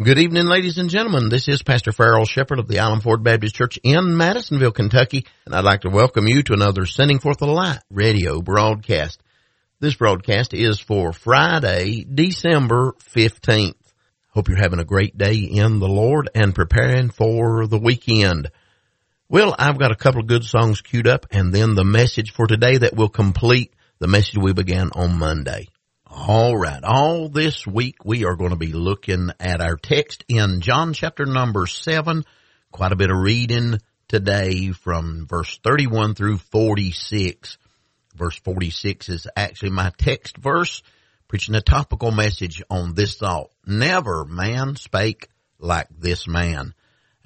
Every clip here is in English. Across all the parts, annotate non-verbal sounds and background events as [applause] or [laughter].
Good evening, ladies and gentlemen. This is Pastor Farrell Shepherd of the Island Ford Baptist Church in Madisonville, Kentucky, and I'd like to welcome you to another Sending Forth the Light radio broadcast. This broadcast is for Friday, December 15th. Hope you're having a great day in the Lord and preparing for the weekend. Well, I've got a couple of good songs queued up and then the message for today that will complete the message we began on Monday. All right. All this week we are going to be looking at our text in John chapter number seven. Quite a bit of reading today from verse 31 through 46. Verse 46 is actually my text verse, preaching a topical message on this thought. Never man spake like this man.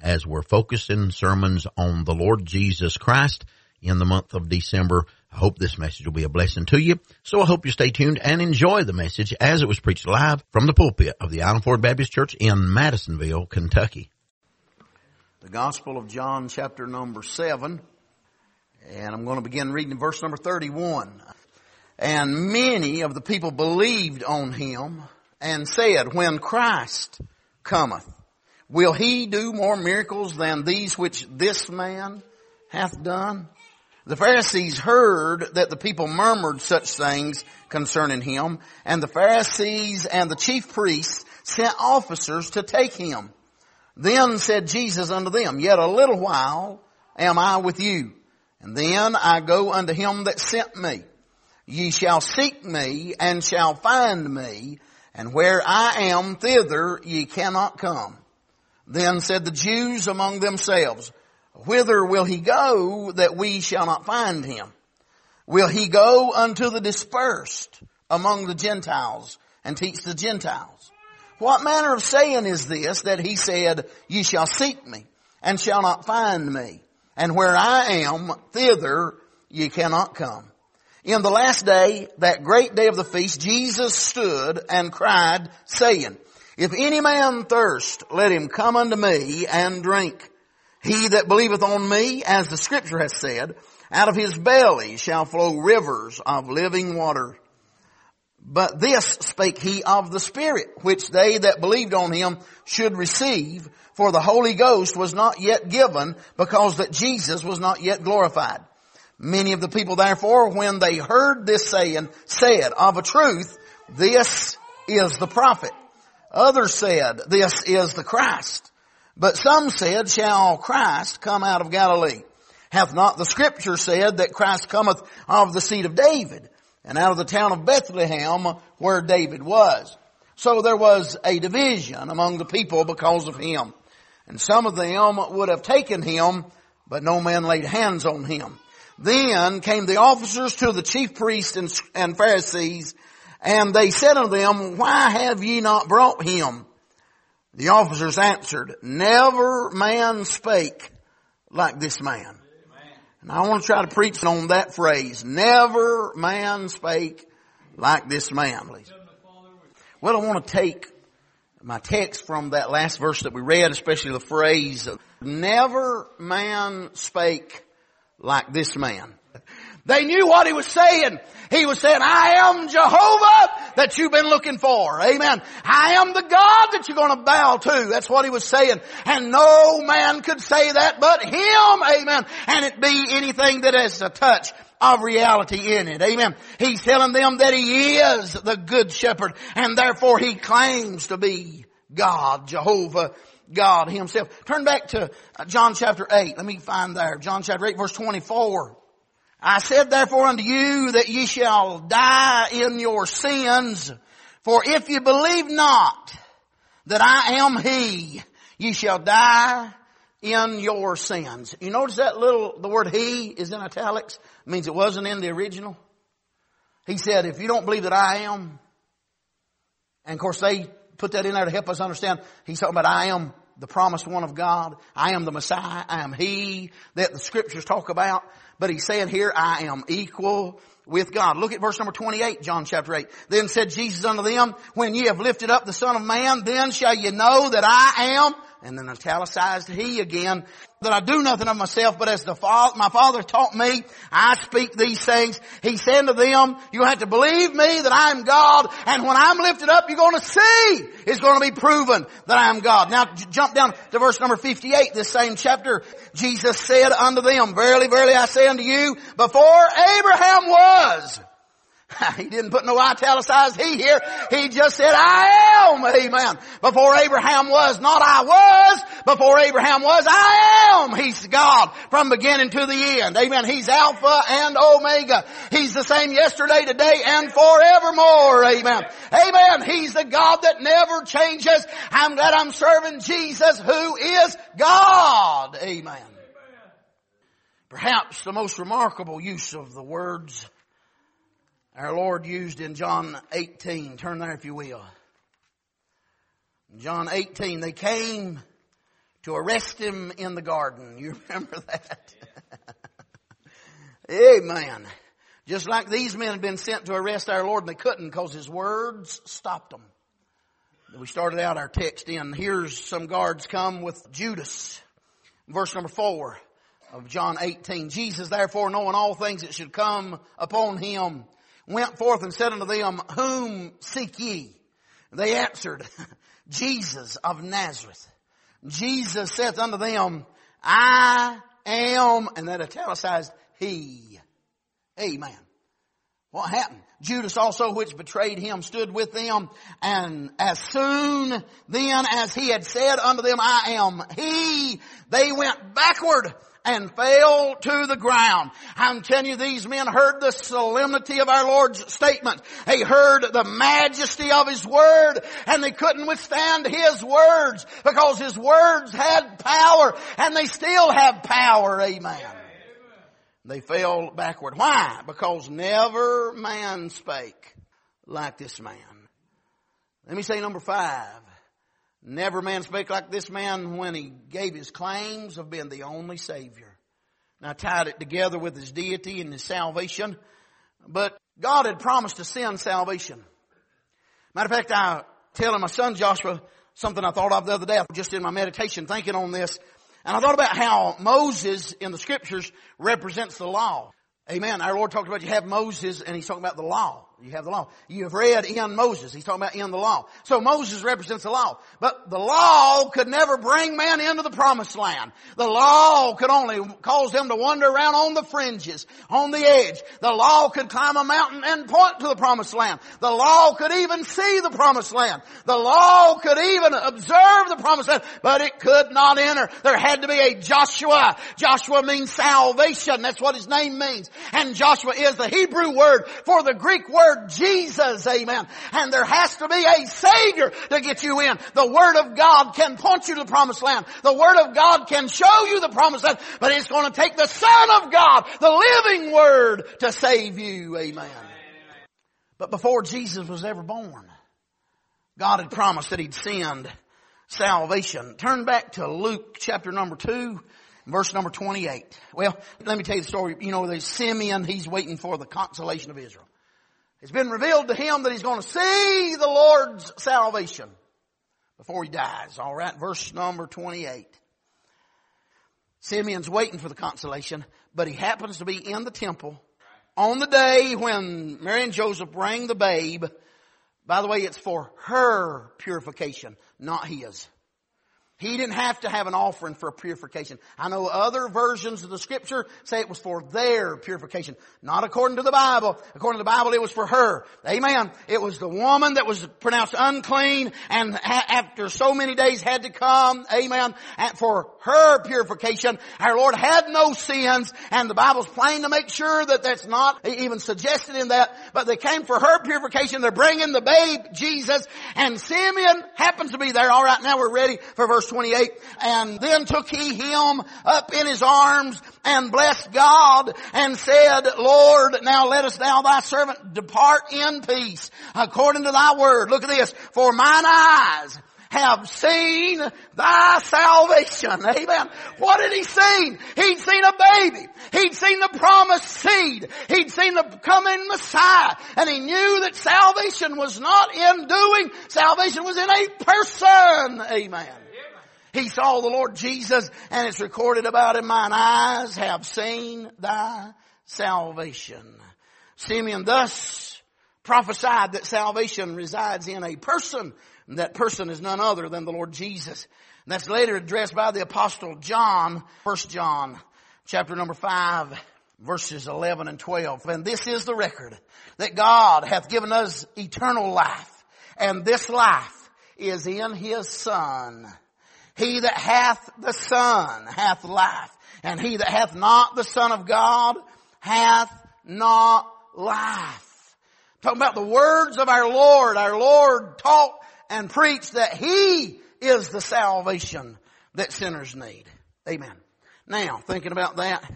As we're focusing sermons on the Lord Jesus Christ in the month of December, I hope this message will be a blessing to you. So I hope you stay tuned and enjoy the message as it was preached live from the pulpit of the Island Ford Baptist Church in Madisonville, Kentucky. The Gospel of John chapter number 7. And I'm going to begin reading verse number 31. And many of the people believed on him and said, when Christ cometh, will he do more miracles than these which this man hath done? The Pharisees heard that the people murmured such things concerning him, and the Pharisees and the chief priests sent officers to take him. Then said Jesus unto them, Yet a little while am I with you, and then I go unto him that sent me. Ye shall seek me, and shall find me, and where I am, thither ye cannot come. Then said the Jews among themselves, Whither will he go that we shall not find him? Will he go unto the dispersed among the Gentiles and teach the Gentiles? What manner of saying is this that he said, ye shall seek me and shall not find me, and where I am, thither ye cannot come. In the last day, that great day of the feast, Jesus stood and cried, saying, If any man thirst, let him come unto me and drink. He that believeth on me, as the scripture has said, out of his belly shall flow rivers of living water. But this spake he of the Spirit, which they that believed on him should receive, for the Holy Ghost was not yet given, because that Jesus was not yet glorified. Many of the people therefore, when they heard this saying, said, of a truth, this is the prophet. Others said, this is the Christ. But some said, shall Christ come out of Galilee? Hath not the scripture said that Christ cometh of the seed of David and out of the town of Bethlehem where David was? So there was a division among the people because of him. And some of them would have taken him, but no man laid hands on him. Then came the officers to the chief priests and, and Pharisees, and they said unto them, Why have ye not brought him? The officers answered, never man spake like this man. And I want to try to preach on that phrase, never man spake like this man. please. Well, I want to take my text from that last verse that we read, especially the phrase, never man spake like this man. They knew what he was saying. He was saying, I am Jehovah that you've been looking for. Amen. I am the God that you're going to bow to. That's what he was saying. And no man could say that but him. Amen. And it be anything that has a touch of reality in it. Amen. He's telling them that he is the good shepherd and therefore he claims to be God, Jehovah, God himself. Turn back to uh, John chapter 8. Let me find there. John chapter 8 verse 24. I said therefore unto you that ye shall die in your sins, for if you believe not that I am He, ye shall die in your sins. You notice that little, the word He is in italics, it means it wasn't in the original. He said, if you don't believe that I am, and of course they put that in there to help us understand, he's talking about I am the promised one of God. I am the Messiah. I am He that the scriptures talk about. But he's saying here, I am equal with God. Look at verse number 28, John chapter 8. Then said Jesus unto them, when ye have lifted up the Son of Man, then shall ye know that I am, and then italicized he again, that I do nothing of myself, but as the father, my father taught me, I speak these things. He said to them, you have to believe me that I am God, and when I'm lifted up, you're going to see it's going to be proven that I am God. Now j- jump down to verse number 58, this same chapter. Jesus said unto them, verily, verily, I say unto you, before Abraham was, [laughs] he didn't put no italicized he here. He just said, I am. Amen. Before Abraham was, not I was. Before Abraham was, I am. He's God from beginning to the end. Amen. He's Alpha and Omega. He's the same yesterday, today, and forevermore. Amen. Amen. He's the God that never changes. I'm glad I'm serving Jesus who is God. Amen. Perhaps the most remarkable use of the words our Lord used in John 18. Turn there if you will. John 18, they came to arrest him in the garden. You [laughs] remember that? [laughs] Amen. Just like these men had been sent to arrest our Lord and they couldn't because his words stopped them. We started out our text in, here's some guards come with Judas. Verse number four of John 18. Jesus therefore knowing all things that should come upon him went forth and said unto them, Whom seek ye? They answered, Jesus of Nazareth. Jesus saith unto them, I am, and that italicized, He. Amen. What happened? Judas also which betrayed him stood with them and as soon then as he had said unto them, I am he, they went backward and fell to the ground. I'm telling you, these men heard the solemnity of our Lord's statement. They heard the majesty of His Word and they couldn't withstand His words because His words had power and they still have power. Amen. They fell backward. Why? Because never man spake like this man. Let me say number five. Never man spake like this man when he gave his claims of being the only Savior. Now tied it together with his deity and his salvation. But God had promised to send salvation. Matter of fact, I telling my son Joshua something I thought of the other day, just in my meditation thinking on this. And I thought about how Moses in the scriptures represents the law. Amen. Our Lord talked about you have Moses and he's talking about the law. You have the law. You have read in Moses. He's talking about in the law. So Moses represents the law. But the law could never bring man into the promised land. The law could only cause them to wander around on the fringes, on the edge. The law could climb a mountain and point to the promised land. The law could even see the promised land. The law could even observe the promised land, but it could not enter. There had to be a Joshua. Joshua means salvation. That's what his name means. And Joshua is the Hebrew word for the Greek word Jesus, amen. And there has to be a Savior to get you in. The Word of God can point you to the promised land. The Word of God can show you the promised land, but it's going to take the Son of God, the living Word, to save you, amen. But before Jesus was ever born, God had promised that He'd send salvation. Turn back to Luke chapter number 2, verse number 28. Well, let me tell you the story. You know, there's Simeon, he's waiting for the consolation of Israel. It's been revealed to him that he's going to see the Lord's salvation before he dies. All right, verse number 28. Simeon's waiting for the consolation, but he happens to be in the temple on the day when Mary and Joseph bring the babe. By the way, it's for her purification, not his. He didn't have to have an offering for purification. I know other versions of the scripture say it was for their purification. Not according to the Bible. According to the Bible, it was for her. Amen. It was the woman that was pronounced unclean and after so many days had to come. Amen. And for her purification, our Lord had no sins and the Bible's plain to make sure that that's not even suggested in that. But they came for her purification. They're bringing the babe, Jesus, and Simeon happens to be there. All right, now we're ready for verse verse 28, and then took he him up in his arms and blessed God and said, Lord, now lettest thou thy servant depart in peace according to thy word. Look at this. For mine eyes have seen thy salvation. [laughs] Amen. What had he seen? He'd seen a baby. He'd seen the promised seed. He'd seen the coming Messiah. And he knew that salvation was not in doing. Salvation was in a person. Amen. He saw the Lord Jesus and it's recorded about him, mine eyes have seen thy salvation. Simeon thus prophesied that salvation resides in a person. And that person is none other than the Lord Jesus. And that's later addressed by the apostle John, 1 John chapter number 5 verses 11 and 12. And this is the record that God hath given us eternal life. And this life is in His Son. He that hath the Son hath life. And he that hath not the Son of God hath not life. Talking about the words of our Lord. Our Lord taught and preached that He is the salvation that sinners need. Amen. Now, thinking about that,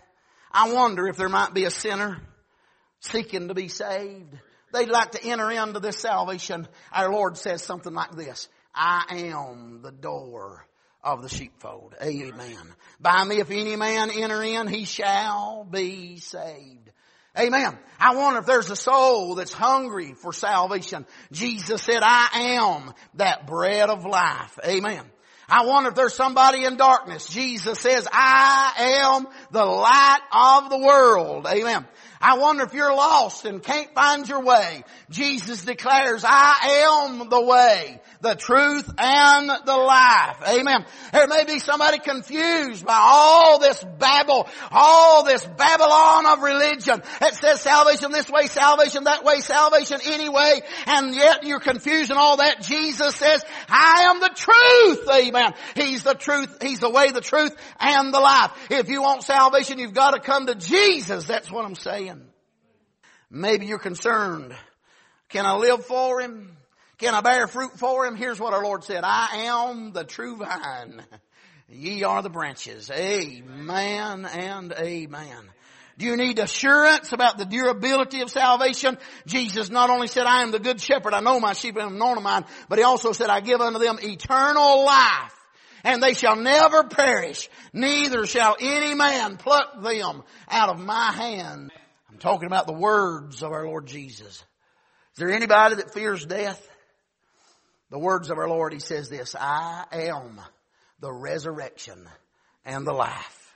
I wonder if there might be a sinner seeking to be saved. They'd like to enter into this salvation. Our Lord says something like this. I am the door of the sheepfold. Amen. By me, if any man enter in, he shall be saved. Amen. I wonder if there's a soul that's hungry for salvation. Jesus said, I am that bread of life. Amen. I wonder if there's somebody in darkness. Jesus says, I am the light of the world. Amen. I wonder if you're lost and can't find your way. Jesus declares, I am the way, the truth, and the life. Amen. There may be somebody confused by all this babble, all this Babylon of religion. It says salvation this way, salvation that way, salvation anyway, and yet you're confused and all that. Jesus says, I am the truth. Amen. He's the truth. He's the way, the truth, and the life. If you want salvation, you've got to come to Jesus. That's what I'm saying. Maybe you're concerned. Can I live for Him? Can I bear fruit for Him? Here's what our Lord said. I am the true vine. Ye are the branches. Amen and amen. Do you need assurance about the durability of salvation? Jesus not only said, I am the good shepherd, I know my sheep and I'm known of mine, but he also said, I give unto them eternal life and they shall never perish, neither shall any man pluck them out of my hand talking about the words of our Lord Jesus. Is there anybody that fears death? The words of our Lord, He says this, I am the resurrection and the life.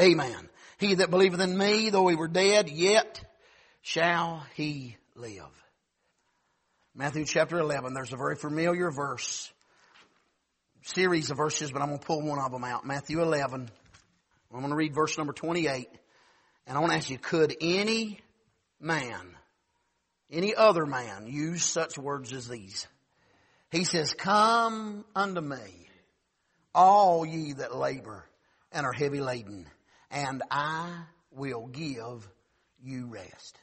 Amen. He that believeth in me, though he were dead, yet shall he live. Matthew chapter 11, there's a very familiar verse, series of verses, but I'm going to pull one of them out. Matthew 11, I'm going to read verse number 28. And I want to ask you, could any man, any other man use such words as these? He says, come unto me, all ye that labor and are heavy laden, and I will give you rest.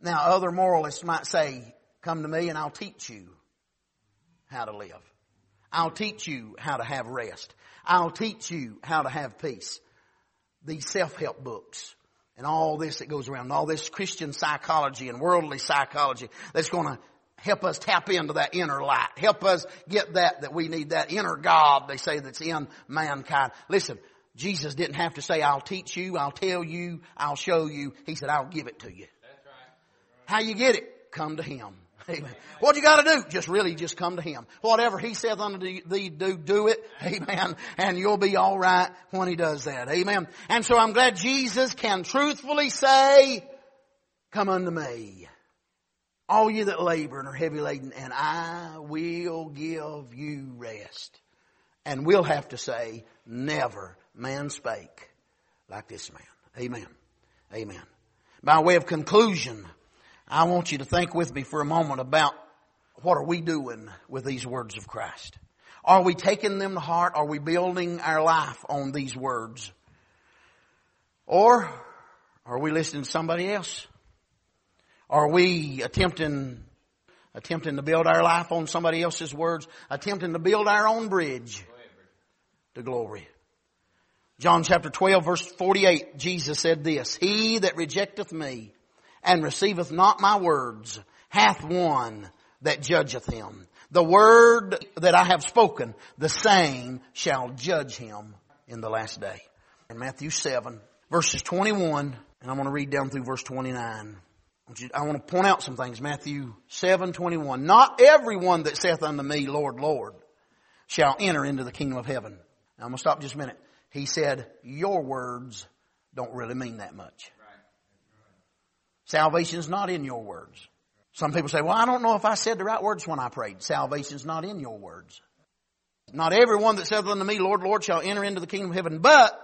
Now other moralists might say, come to me and I'll teach you how to live. I'll teach you how to have rest. I'll teach you how to have peace these self-help books and all this that goes around, all this Christian psychology and worldly psychology that's going to help us tap into that inner light. Help us get that, that we need that inner God, they say, that's in mankind. Listen, Jesus didn't have to say, I'll teach you, I'll tell you, I'll show you. He said, I'll give it to you. That's right. How you get it? Come to Him. Amen. What you gotta do? Just really just come to Him. Whatever He saith unto thee, do, do it. [laughs] Amen. And you'll be alright when He does that. Amen. And so I'm glad Jesus can truthfully say, come unto me. All you that labor and are heavy laden, and I will give you rest. And we'll have to say, never man spake like this man. Amen. Amen. By way of conclusion, I want you to think with me for a moment about what are we doing with these words of Christ? Are we taking them to heart? Are we building our life on these words? Or are we listening to somebody else? Are we attempting attempting to build our life on somebody else's words, attempting to build our own bridge to glory. John chapter 12 verse 48, Jesus said this, He that rejecteth me and receiveth not my words hath one that judgeth him. The word that I have spoken, the same shall judge him in the last day. In Matthew 7, verses 21, and I'm going to read down through verse 29. I want to point out some things. Matthew 7, 21. Not everyone that saith unto me, Lord, Lord, shall enter into the kingdom of heaven. Now I'm going to stop just a minute. He said, your words don't really mean that much. Salvation is not in your words. Some people say, well, I don't know if I said the right words when I prayed. Salvation is not in your words. Not everyone that saith unto me, Lord, Lord, shall enter into the kingdom of heaven, but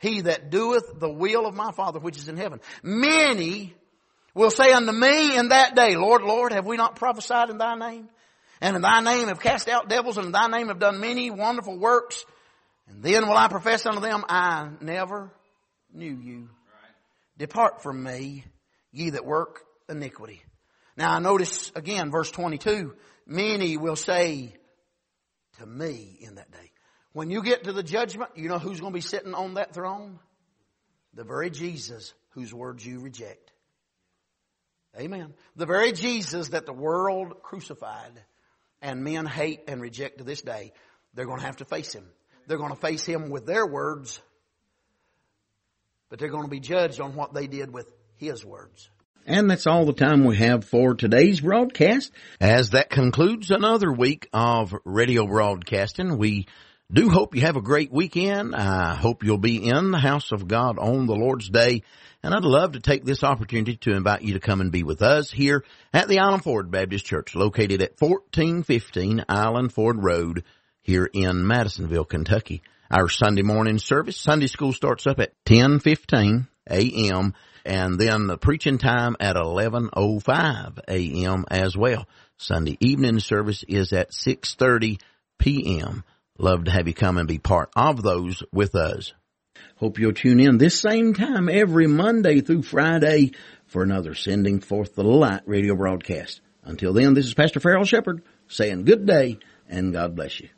he that doeth the will of my Father which is in heaven. Many will say unto me in that day, Lord, Lord, have we not prophesied in thy name? And in thy name have cast out devils, and in thy name have done many wonderful works. And then will I profess unto them, I never knew you. Depart from me, ye that work iniquity. Now I notice again, verse 22, many will say to me in that day. When you get to the judgment, you know who's going to be sitting on that throne? The very Jesus whose words you reject. Amen. The very Jesus that the world crucified and men hate and reject to this day, they're going to have to face him. They're going to face him with their words, but they're going to be judged on what they did with his words. And that's all the time we have for today's broadcast. As that concludes another week of radio broadcasting, we do hope you have a great weekend. I hope you'll be in the house of God on the Lord's Day. And I'd love to take this opportunity to invite you to come and be with us here at the Island Ford Baptist Church located at 1415 Island Ford Road here in Madisonville, Kentucky. Our Sunday morning service, Sunday school starts up at 1015 a.m and then the preaching time at 11.05 a.m. as well. Sunday evening service is at 6.30 p.m. Love to have you come and be part of those with us. Hope you'll tune in this same time every Monday through Friday for another Sending Forth the Light radio broadcast. Until then, this is Pastor Farrell Shepherd saying good day and God bless you.